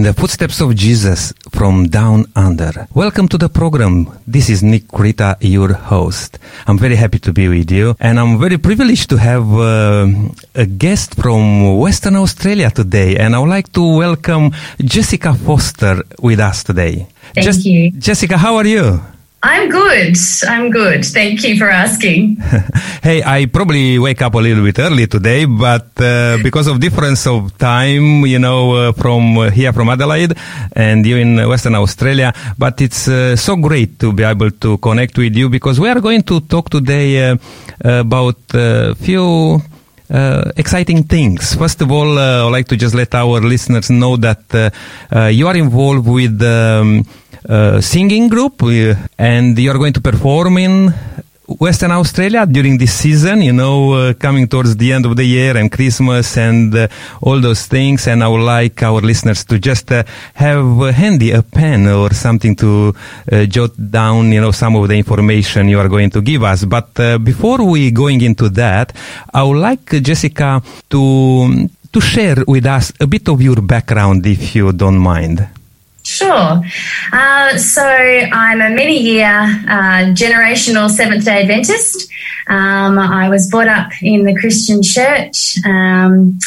in the footsteps of Jesus from down under. Welcome to the program. This is Nick Krita, your host. I'm very happy to be with you, and I'm very privileged to have uh, a guest from Western Australia today. And I would like to welcome Jessica Foster with us today. Thank Just- you. Jessica, how are you? I'm good. I'm good. Thank you for asking. hey, I probably wake up a little bit early today, but uh, because of difference of time, you know, uh, from uh, here from Adelaide and you in Western Australia, but it's uh, so great to be able to connect with you because we are going to talk today uh, about a few uh, exciting things. First of all, uh, I'd like to just let our listeners know that uh, you are involved with um, uh, singing group, uh, and you are going to perform in Western Australia during this season, you know, uh, coming towards the end of the year and Christmas and uh, all those things. And I would like our listeners to just uh, have handy a pen or something to uh, jot down, you know, some of the information you are going to give us. But before we going into that, I would like Jessica to to share with us a bit of your background, if you don't mind. Sure. Uh, so I'm a many year uh, generational Seventh day Adventist. Um, I was brought up in the Christian church. Um,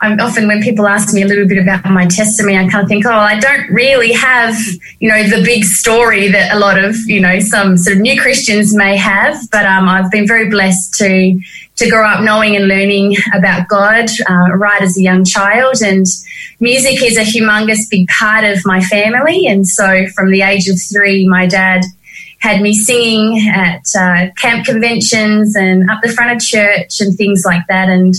I'm often, when people ask me a little bit about my testimony, I kind of think, oh, I don't really have, you know, the big story that a lot of, you know, some sort of new Christians may have. But um, I've been very blessed to to grow up knowing and learning about God uh, right as a young child. And music is a humongous big part of my family. And so from the age of three, my dad had me singing at uh, camp conventions and up the front of church and things like that, and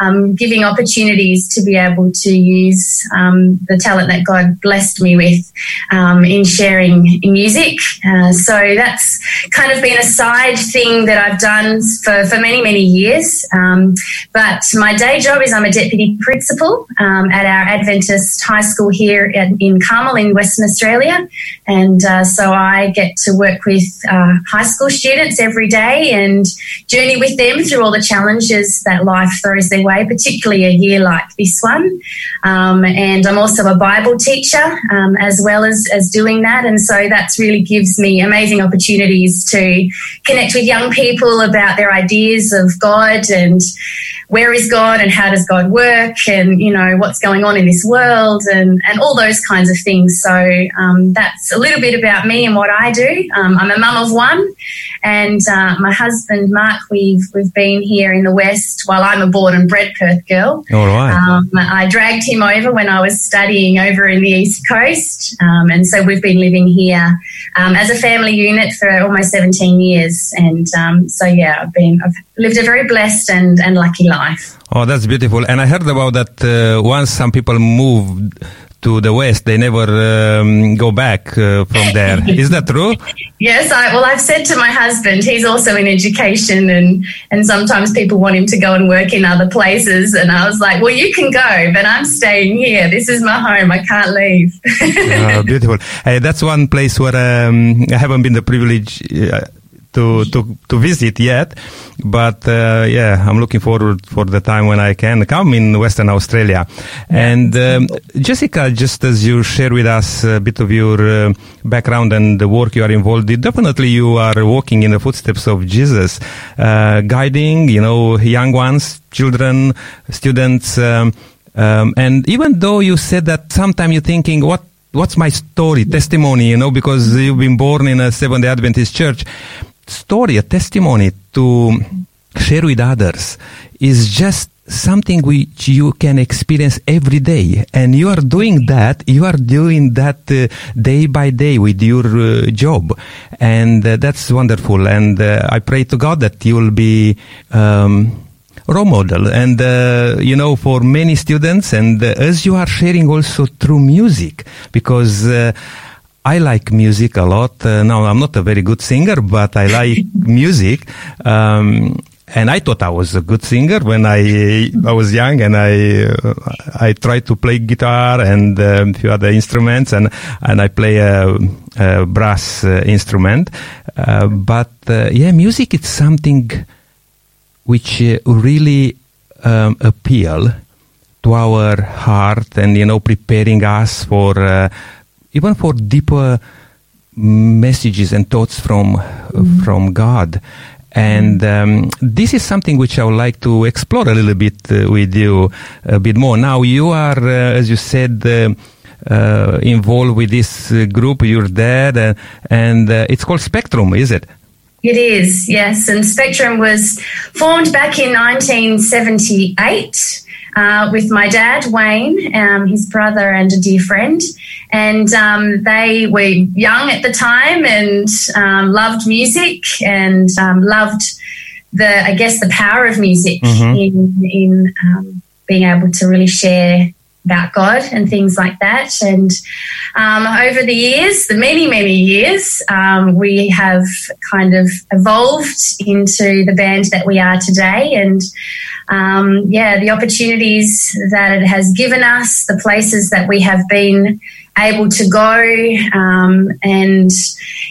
um, giving opportunities to be able to use um, the talent that God blessed me with um, in sharing in music. Uh, so that's kind of been a side thing that I've done for, for many, many years. Um, but my day job is I'm a deputy principal um, at our Adventist high school here at, in Carmel in Western Australia. And uh, so I get to work with uh, high school students every day and journey with them through all the challenges that life throws their way, particularly a year like this one. Um, and I'm also a Bible teacher um, as well as, as doing that. And so that's really gives me amazing opportunities to connect with young people about their ideas of God and where is God and how does God work and, you know, what's going on in this world and, and all those kinds of things. So um, that's a little bit about me and what I do. Um, I'm a mum of one and uh, my husband, Mark, we've, we've been here in the West while I'm a born and bred Perth girl. All right. Um, I dragged him over when I was studying over in the East Coast. Um, and so we've been living here um, as a family unit for almost 17 years. And um, so, yeah, I've been, I've lived a very blessed and, and lucky life. Oh, that's beautiful. And I heard about that uh, once some people moved to the west, they never um, go back uh, from there. Is that true? yes. I, well, I've said to my husband, he's also in education, and and sometimes people want him to go and work in other places, and I was like, well, you can go, but I'm staying here. This is my home. I can't leave. oh, beautiful. Hey, that's one place where um, I haven't been the privilege. Uh, to, to, to visit yet, but uh, yeah, I'm looking forward for the time when I can come in Western Australia. And um, Jessica, just as you share with us a bit of your uh, background and the work you are involved in, definitely you are walking in the footsteps of Jesus, uh, guiding, you know, young ones, children, students. Um, um, and even though you said that sometimes you're thinking, what what's my story, testimony, you know, because you've been born in a Seventh Adventist church story, a testimony to share with others is just something which you can experience every day. And you are doing that you are doing that uh, day by day with your uh, job. And uh, that's wonderful. And uh, i pray to god that you will be um, role model. And uh, you know for many students and uh, as you are sharing also through music because I like music a lot. Uh, now, I'm not a very good singer, but I like music. Um, and I thought I was a good singer when I I was young, and I uh, I tried to play guitar and uh, a few other instruments, and and I play a, a brass uh, instrument. Uh, but uh, yeah, music is something which really um, appeal to our heart and you know preparing us for uh, even for deeper messages and thoughts from mm-hmm. from God. And um, this is something which I would like to explore a little bit uh, with you a bit more. Now you are, uh, as you said. Uh, uh involved with this uh, group, you're there, and it's called Spectrum, is it? It is, yes. And Spectrum was formed back in 1978 uh, with my dad, Wayne, um, his brother, and a dear friend. And um, they were young at the time and um, loved music and um, loved the, I guess, the power of music mm-hmm. in, in um, being able to really share about God and things like that. And um, over the years, the many, many years, um, we have kind of evolved into the band that we are today. And um, yeah, the opportunities that it has given us, the places that we have been able to go. Um, and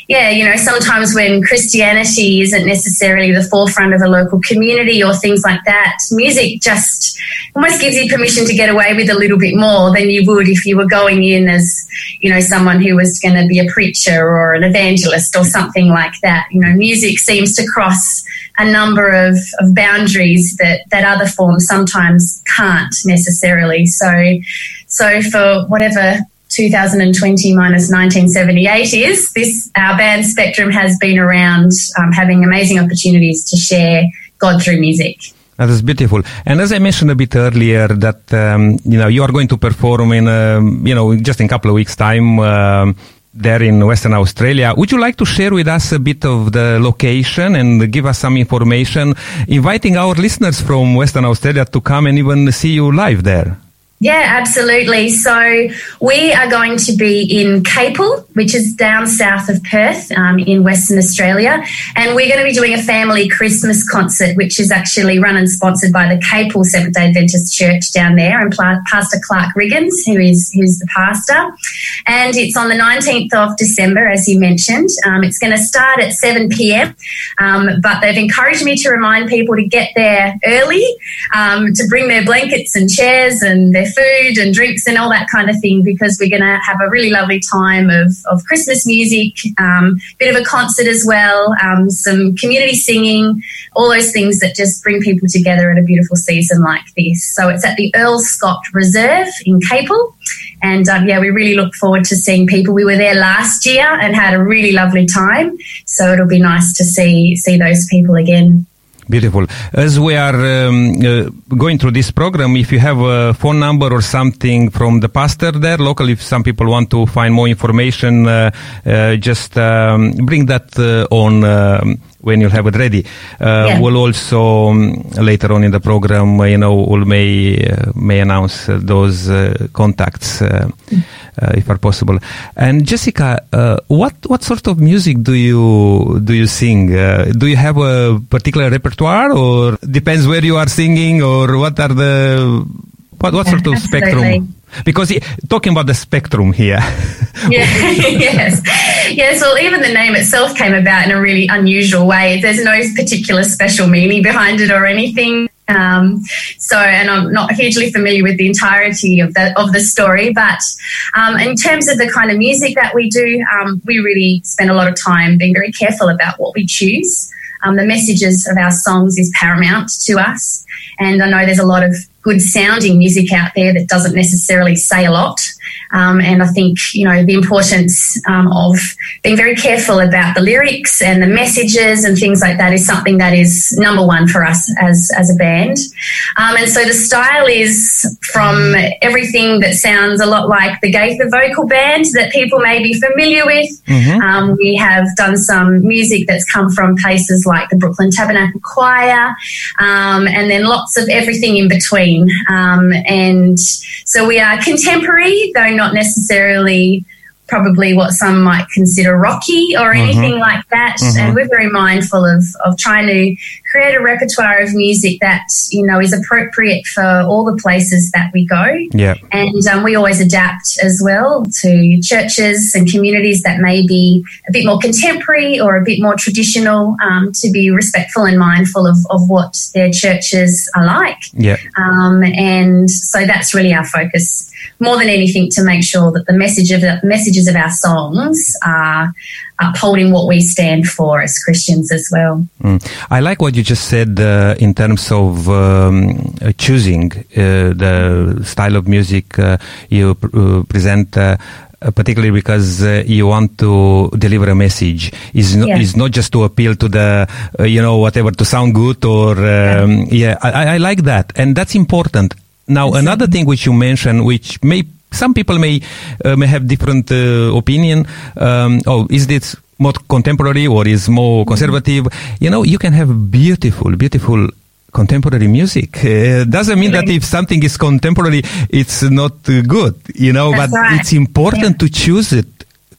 yeah, you know, sometimes when Christianity isn't necessarily the forefront of a local community or things like that, music just almost gives you permission to get away with a little bit more than you would if you were going in as, you know, someone who was going to be a preacher or an evangelist or something like that. You know, music seems to cross a number of, of boundaries that, that other forms sometimes can't necessarily. So, so for whatever 2020 minus 1978 is this our band Spectrum has been around um, having amazing opportunities to share God through music. That is beautiful. And as I mentioned a bit earlier, that um, you know you are going to perform in um, you know just in a couple of weeks' time. Um, there in Western Australia. Would you like to share with us a bit of the location and give us some information, inviting our listeners from Western Australia to come and even see you live there? Yeah, absolutely. So we are going to be in Capel, which is down south of Perth um, in Western Australia. And we're going to be doing a family Christmas concert, which is actually run and sponsored by the Capel Seventh day Adventist Church down there and Pastor Clark Riggins, who is, who's the pastor. And it's on the 19th of December, as you mentioned. Um, it's going to start at 7 p.m. Um, but they've encouraged me to remind people to get there early, um, to bring their blankets and chairs and their food and drinks and all that kind of thing because we're going to have a really lovely time of, of Christmas music, um, bit of a concert as well, um, some community singing, all those things that just bring people together at a beautiful season like this. So it's at the Earl Scott Reserve in Capel. And um, yeah, we really look forward to seeing people. We were there last year and had a really lovely time. So it'll be nice to see see those people again. Beautiful. As we are um, uh, going through this program, if you have a phone number or something from the pastor there, locally, if some people want to find more information, uh, uh, just um, bring that uh, on um, when you'll have it ready. Uh, yeah. We'll also um, later on in the program, uh, you know, we'll may uh, may announce uh, those uh, contacts mm. if are possible. And Jessica, what what sort of music do you do you sing? do you have a particular repertoire, or depends where you are singing, or what are the what what sort of spectrum? Because talking about the spectrum here. yeah, yes. Yes, well, even the name itself came about in a really unusual way. There's no particular special meaning behind it or anything. Um, so, and I'm not hugely familiar with the entirety of the of the story, but um, in terms of the kind of music that we do, um, we really spend a lot of time being very careful about what we choose. Um, the messages of our songs is paramount to us, and I know there's a lot of good sounding music out there that doesn't necessarily say a lot. Um, and I think, you know, the importance um, of being very careful about the lyrics and the messages and things like that is something that is number one for us as, as a band. Um, and so the style is from everything that sounds a lot like the Gaither vocal band that people may be familiar with. Mm-hmm. Um, we have done some music that's come from places like the Brooklyn Tabernacle Choir, um, and then lots of everything in between. Um, and so we are contemporary, though not necessarily probably what some might consider rocky or mm-hmm. anything mm-hmm. like that. Mm-hmm. And we're very mindful of, of trying to create a repertoire of music that you know is appropriate for all the places that we go. Yeah. And um, we always adapt as well to churches and communities that may be a bit more contemporary or a bit more traditional um, to be respectful and mindful of, of what their churches are like. Yeah. Um, and so that's really our focus more than anything to make sure that the message of the messages of our songs are upholding what we stand for as Christians as well. Mm. I like what you just said uh, in terms of um, uh, choosing uh, the style of music uh, you pr- uh, present. Uh, particularly because you want to deliver a message, is not Yeah. is not just to appeal to the you know whatever to sound good or um, yeah. I, I like that, and that's important. Now another thing which you mentioned, which may some people may uh, may have different uh, opinion. Um, oh, is this more contemporary or is more conservative? You know, you can have beautiful, beautiful contemporary music. Uh, doesn't mean that if something is contemporary, it's not uh, good. You know, That's but right. it's important to choose it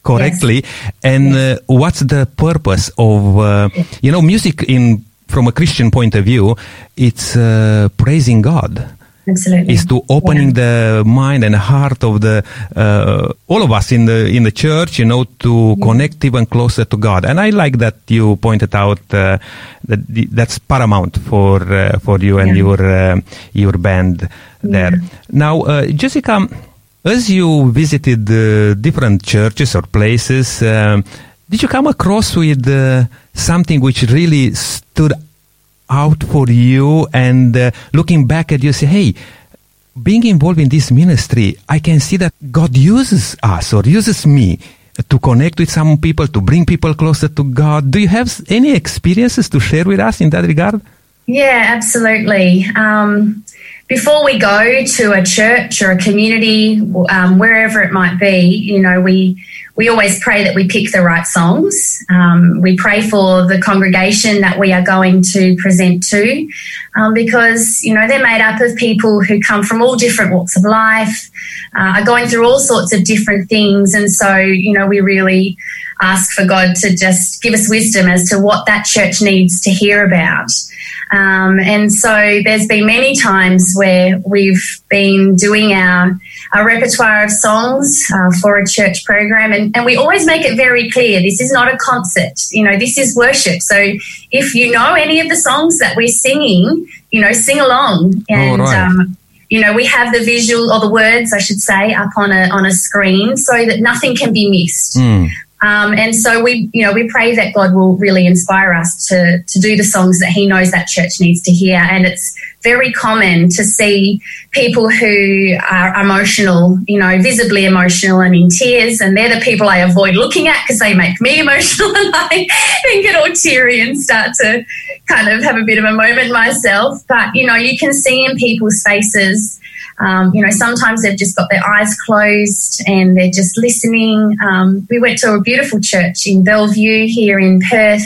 correctly. And uh, what's the purpose of uh, you know music in from a Christian point of view? It's uh, praising God Absolutely. is to opening the mind and heart of the uh, all of us in the in the church you know to connect even closer to god. And i like that you pointed out uh, that that's paramount for uh, for you and Yeah. your uh, your band there. Now uh, jessica as you visited uh, different churches or places um, did you come across with uh, something which really stood out for you and uh, looking back at you say hey being involved in this ministry i can see that god uses us or uses me to connect with some people to bring people closer to god do you have any experiences to share with us in that regard Yeah, absolutely. Um, before we go to a church or a community, um, wherever it might be, you know, we we always pray that we pick the right songs. Um, we pray for the congregation that we are going to present to, um, because you know they're made up of people who come from all different walks of life, uh, are going through all sorts of different things, and so you know we really ask for God to just give us wisdom as to what that church needs to hear about. Um, and so there's been many times where we've been doing our, our repertoire of songs uh, for a church program, and, and we always make it very clear this is not a concert, you know, this is worship. So if you know any of the songs that we're singing, you know, sing along. And, right. um, you know, we have the visual or the words, I should say, up on a on a screen so that nothing can be missed. Hmm. Um, and so we, you know, we pray that God will really inspire us to to do the songs that He knows that church needs to hear. And it's very common to see people who are emotional, you know, visibly emotional and in tears, and they're the people I avoid looking at because they make me emotional, and I get all teary and start to kind of have a bit of a moment myself. But you know, you can see in people's faces. Um, you know, sometimes they've just got their eyes closed and they're just listening. Um, we went to a beautiful church in Bellevue here in Perth,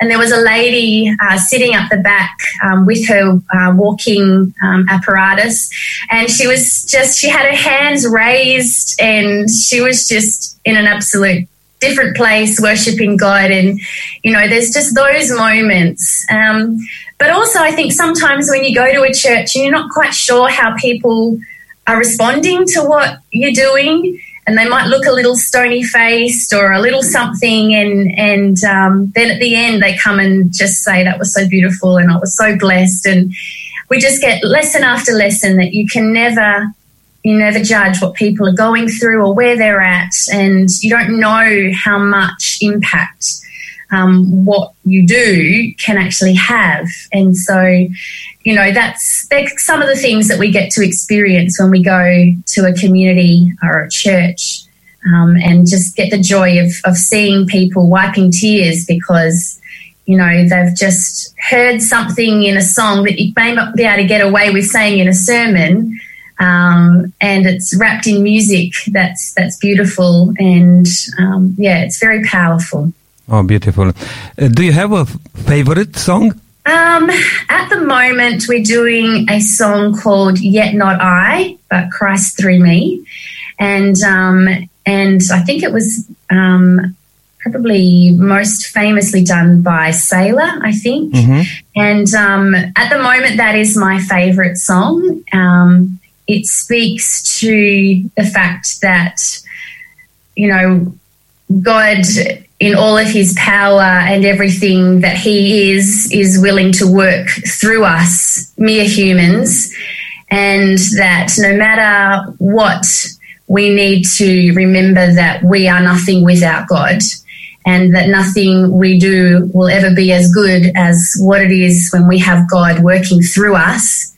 and there was a lady uh, sitting up the back um, with her uh, walking um, apparatus, and she was just, she had her hands raised and she was just in an absolute different place worshiping God. And, you know, there's just those moments. Um, but also, I think sometimes when you go to a church and you're not quite sure how people are responding to what you're doing, and they might look a little stony faced or a little something, and and um, then at the end they come and just say that was so beautiful and I was so blessed, and we just get lesson after lesson that you can never you never judge what people are going through or where they're at, and you don't know how much impact um, what you do can actually have. And so, you know, that's, that's some of the things that we get to experience when we go to a community or a church. Um, and just get the joy of, of seeing people wiping tears because you know they've just heard something in a song that you may not be able to get away with saying in a sermon um, and it's wrapped in music that's that's beautiful and um, yeah it's very powerful oh beautiful uh, do you have a favorite song um, at the moment we're doing a song called yet not i but christ through me and um, and i think it was um, probably most famously done by Sailor, I think. Mm-hmm. And um, at the moment, that is my favorite song. Um, it speaks to the fact that, you know, God, in all of his power and everything that he is, is willing to work through us, mere humans, and that no matter what, we need to remember that we are nothing without God and that nothing we do will ever be as good as what it is when we have God working through us,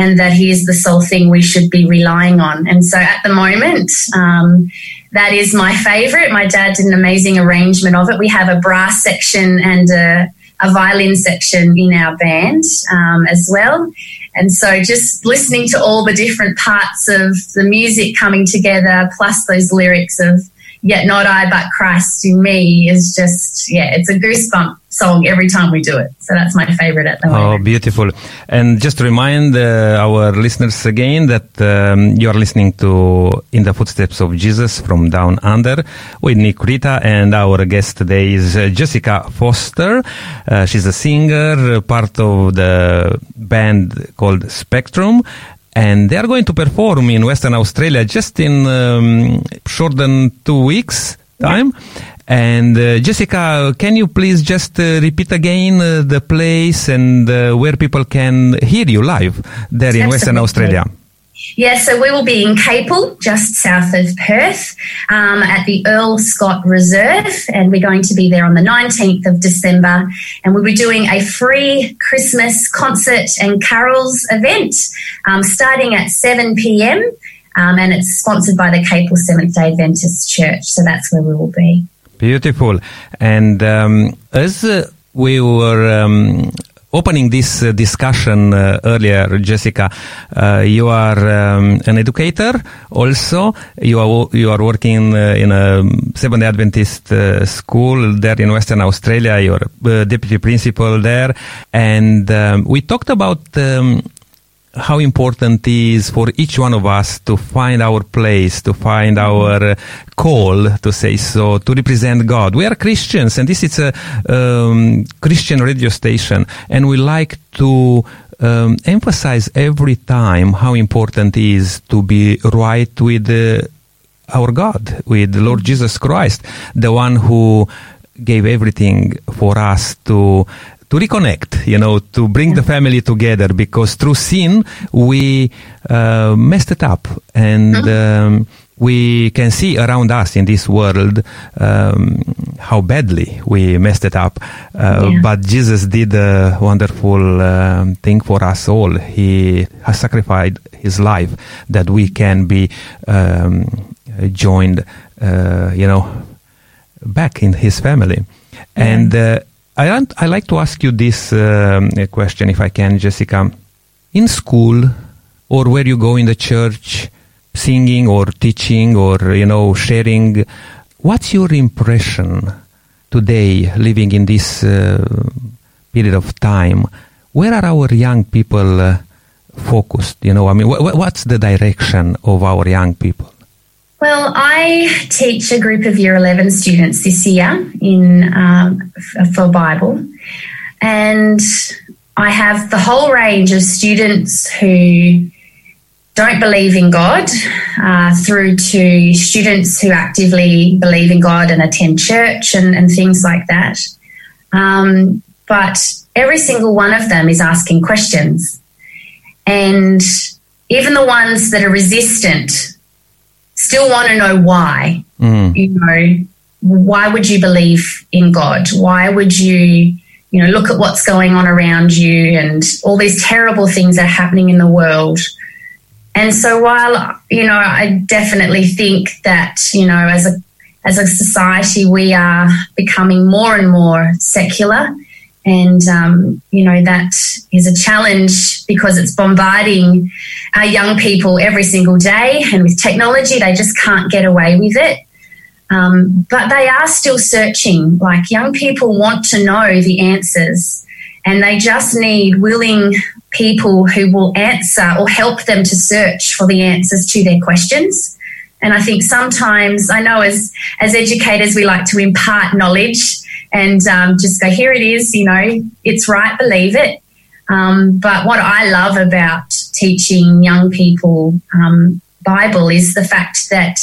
and that He is the sole thing we should be relying on. And so at the moment, um, that is my favorite. My dad did an amazing arrangement of it. We have a brass section and a, a violin section in our band um, as well. And so just listening to all the different parts of the music coming together, plus those lyrics of yet not I, but Christ in me is just, yeah, it's a goosebump song every time we do it. So that's my favorite at the moment. Oh, beautiful. And just to remind uh, our listeners again that um, you are listening to In the Footsteps of Jesus from Down Under with Nick Rita, and our guest today is uh, Jessica Foster. Uh, she's a singer, part of the band called Spectrum. And they are going to perform in Western Australia just in um, short than two weeks time. And uh, Jessica, can you please just uh, repeat again uh, the place and uh, where people can hear you live there in Western Australia? Yeah, so we will be in Capel, just south of Perth, um, at the Earl Scott Reserve, and we're going to be there on the 19th of December. And we'll be doing a free Christmas concert and carols event um, starting at 7 p.m. Um, and it's sponsored by the Capel Seventh day Adventist Church, so that's where we will be. Beautiful. And um, as uh, we were um, opening this uh, discussion uh, earlier, Jessica, uh, you are um, an educator also. You are you are working uh, in a Seventh Adventist uh, school there in Western Australia. You are uh, deputy principal there, and um, we talked about. Um, how important it is for each one of us to find our place, to find our uh, call, to say so, to represent God. We are Christians, and this is a um, Christian radio station, and we like to um, emphasize every time how important it is to be right with uh, our God, with the Lord Jesus Christ, the one who gave everything for us to to reconnect, you know, to bring the family together because through sin we uh, messed it up and um, we can see around us in this world um, how badly we messed it up. Uh, Yeah. But Jesus did a wonderful um, thing for us all. He has sacrificed his life that we can be um, joined, uh, you know, back in his family. And uh, I, I like to ask you this um, question, if I can, Jessica. In school, or where you go in the church, singing or teaching or you know sharing, what's your impression today, living in this uh, period of time? Where are our young people uh, focused? You know, I mean, wh- what's the direction of our young people? Well, I teach a group of year 11 students this year in um, for Bible, and I have the whole range of students who don't believe in God, uh, through to students who actively believe in God and attend church and, and things like that. Um, but every single one of them is asking questions. And even the ones that are resistant still want to know why. Mm. You know, why would you believe in God? Why would you, you know, look at what's going on around you and all these terrible things that are happening in the world? And so while, you know, I definitely think that, you know, as a as a society we are becoming more and more secular and um, you know that is a challenge because it's bombarding our young people every single day. And with technology they just can't get away with it. Um, but they are still searching. Like young people want to know the answers. And they just need willing people who will answer or help them to search for the answers to their questions. And I think sometimes I know as as educators we like to impart knowledge and um, just go here it is, you know, it's right, believe it. Um, but what I love about teaching young people um, Bible is the fact that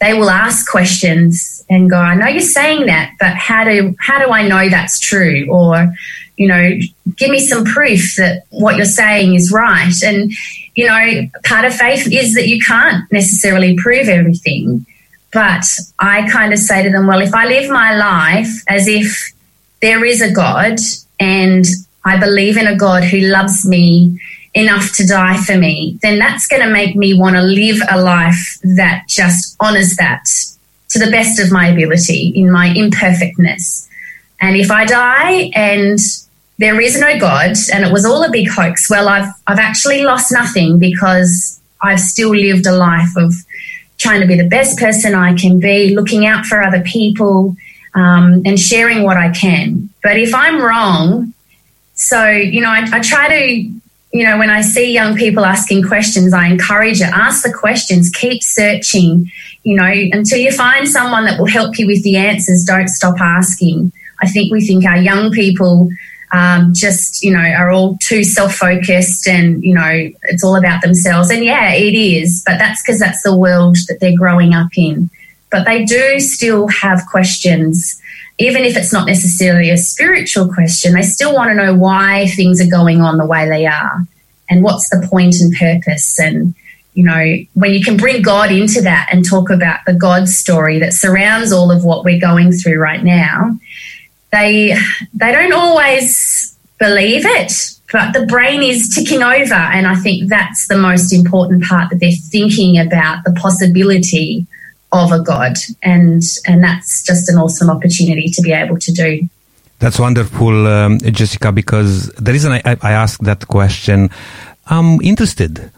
they will ask questions and go, I know you're saying that, but how do how do I know that's true? Or, you know, give me some proof that what you're saying is right. And, you know, part of faith is that you can't necessarily prove everything. But I kind of say to them, well, if I live my life as if there is a God and I believe in a God who loves me enough to die for me, then that's going to make me want to live a life that just honors that to the best of my ability in my imperfectness. And if I die and there is no God and it was all a big hoax, well, I've, I've actually lost nothing because I've still lived a life of trying to be the best person I can be, looking out for other people, um, and sharing what I can. But if I'm wrong, so, you know, I, I try to you know, when I see young people asking questions, I encourage it. Ask the questions, keep searching, you know, until you find someone that will help you with the answers. Don't stop asking. I think we think our young people um, just, you know, are all too self focused and, you know, it's all about themselves. And yeah, it is, but that's because that's the world that they're growing up in. But they do still have questions even if it's not necessarily a spiritual question, they still want to know why things are going on the way they are and what's the point and purpose. And, you know, when you can bring God into that and talk about the God story that surrounds all of what we're going through right now, they they don't always believe it, but the brain is ticking over. And I think that's the most important part that they're thinking about the possibility of a God. And, and that's just an awesome opportunity to be able to do. That's wonderful, um, Jessica, because the reason I, I asked that question, I'm interested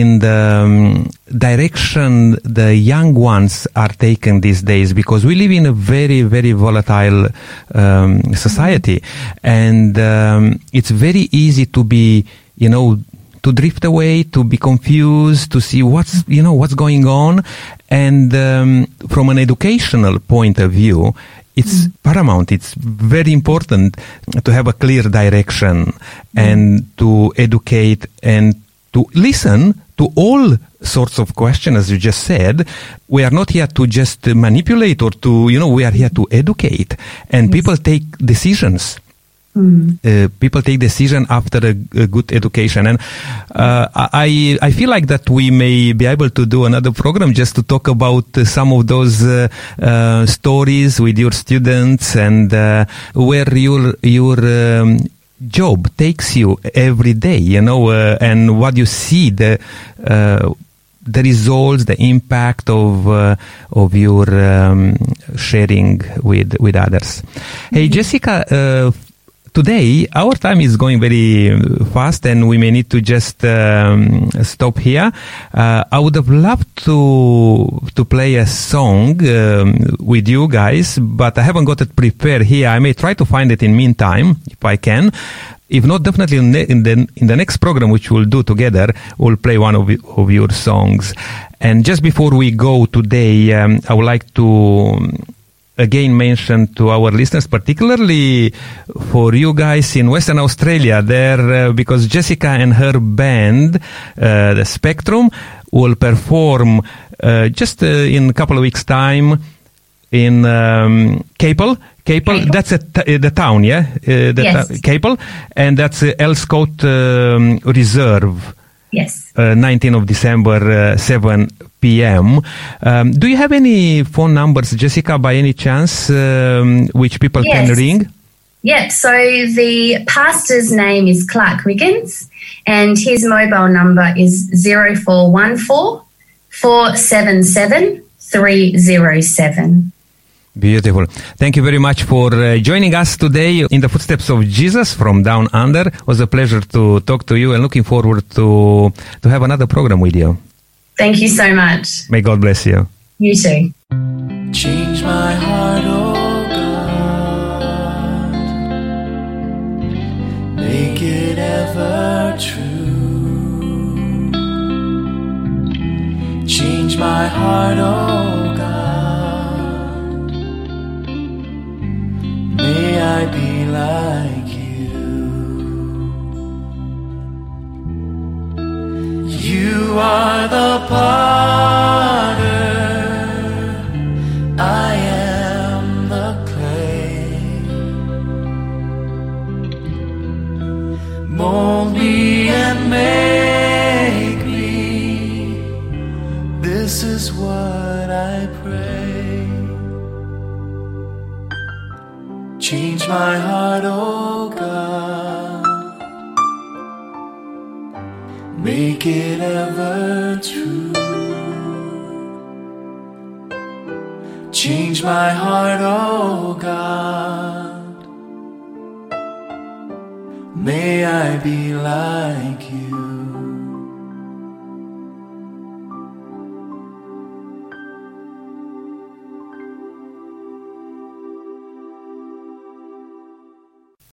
in the um, direction the young ones are taken these days because we live in a very very volatile um, society and um, it's very easy to be you know to drift away, to be confused, to see what's you know what's going on, and um, from an educational point of view, it's mm. paramount. It's very important to have a clear direction and to educate and to listen to all sorts of questions, as you just said. We are not here to just manipulate or to, you know, we are here to educate. And yes. people take decisions Mm. Uh, people take decision after a, a good education, and uh, I I feel like that we may be able to do another program just to talk about uh, some of those uh, uh, stories with your students and uh, where your your um, job takes you every day, you know, and what you see the the results, the impact of uh, of your um, sharing with with others. Hey, mm-hmm. Jessica, uh, today our time is going very fast and we may need to just um, stop here. Uh, I would have loved to to play a song um, with you guys, but I haven't got it prepared here. I may try to find it in meantime if I can. If not, definitely in the, in the, in the next program, which we'll do together, we'll play one of, of your songs. And just before we go today, um, I would like to again mention to our listeners, particularly for you guys in Western Australia, there uh, because Jessica and her band, uh, the Spectrum, will perform uh, just uh, in a couple of weeks' time in um, Capel. Capel, that's a t- the town, yeah, uh, the yes. ta- Capel, and that's uh, Elscote um, Reserve. Yes. Uh, 19 of December, uh, 7 p.m. Um, do you have any phone numbers, Jessica, by any chance, um, which people yes. can ring? Yeah, so the pastor's name is Clark Wiggins, and his mobile number is 0414 477 307. Beautiful. Thank you very much for uh, joining us today in the footsteps of Jesus from Down Under. It was a pleasure to talk to you and looking forward to to have another program with you. Thank you so much. May God bless you. You too. Change my heart, oh God. Make it ever true. Change my heart, oh May I be like you. You are the potter.